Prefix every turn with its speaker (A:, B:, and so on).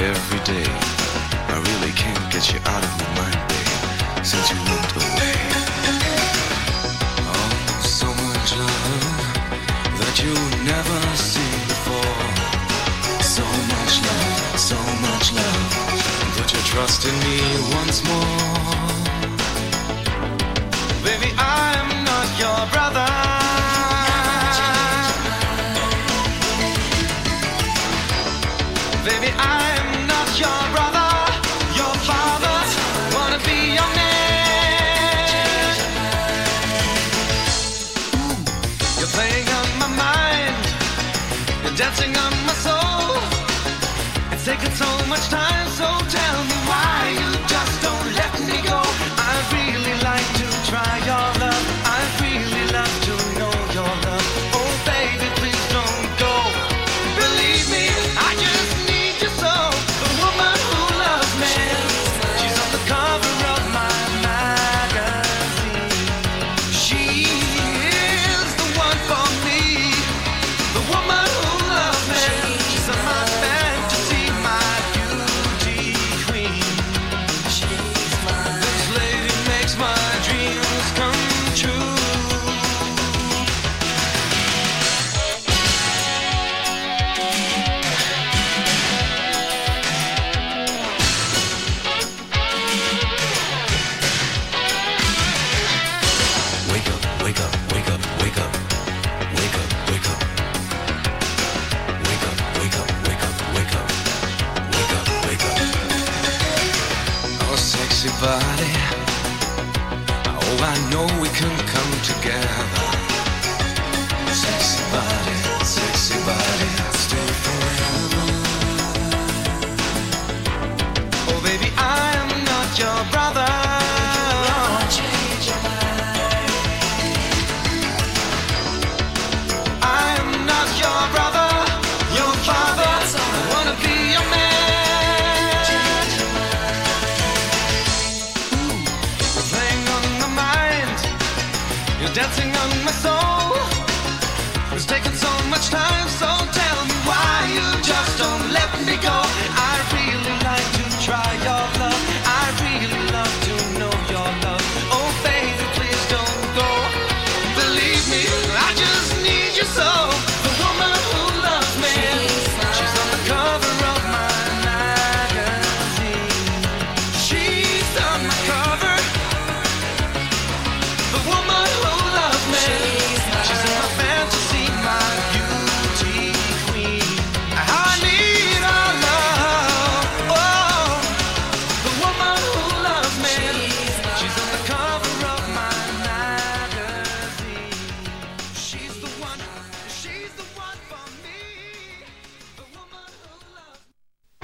A: every day. I really can't get you out of my mind, babe, since you went away. Oh, so much love that you never seen before. So much love, so much love. Put your trust in me once more. Baby, I am not your bride. taking so much time, so tell me why you just don't let me go. busy. Oh, I know we can come together. dancing on my soul. It's taken so much time, so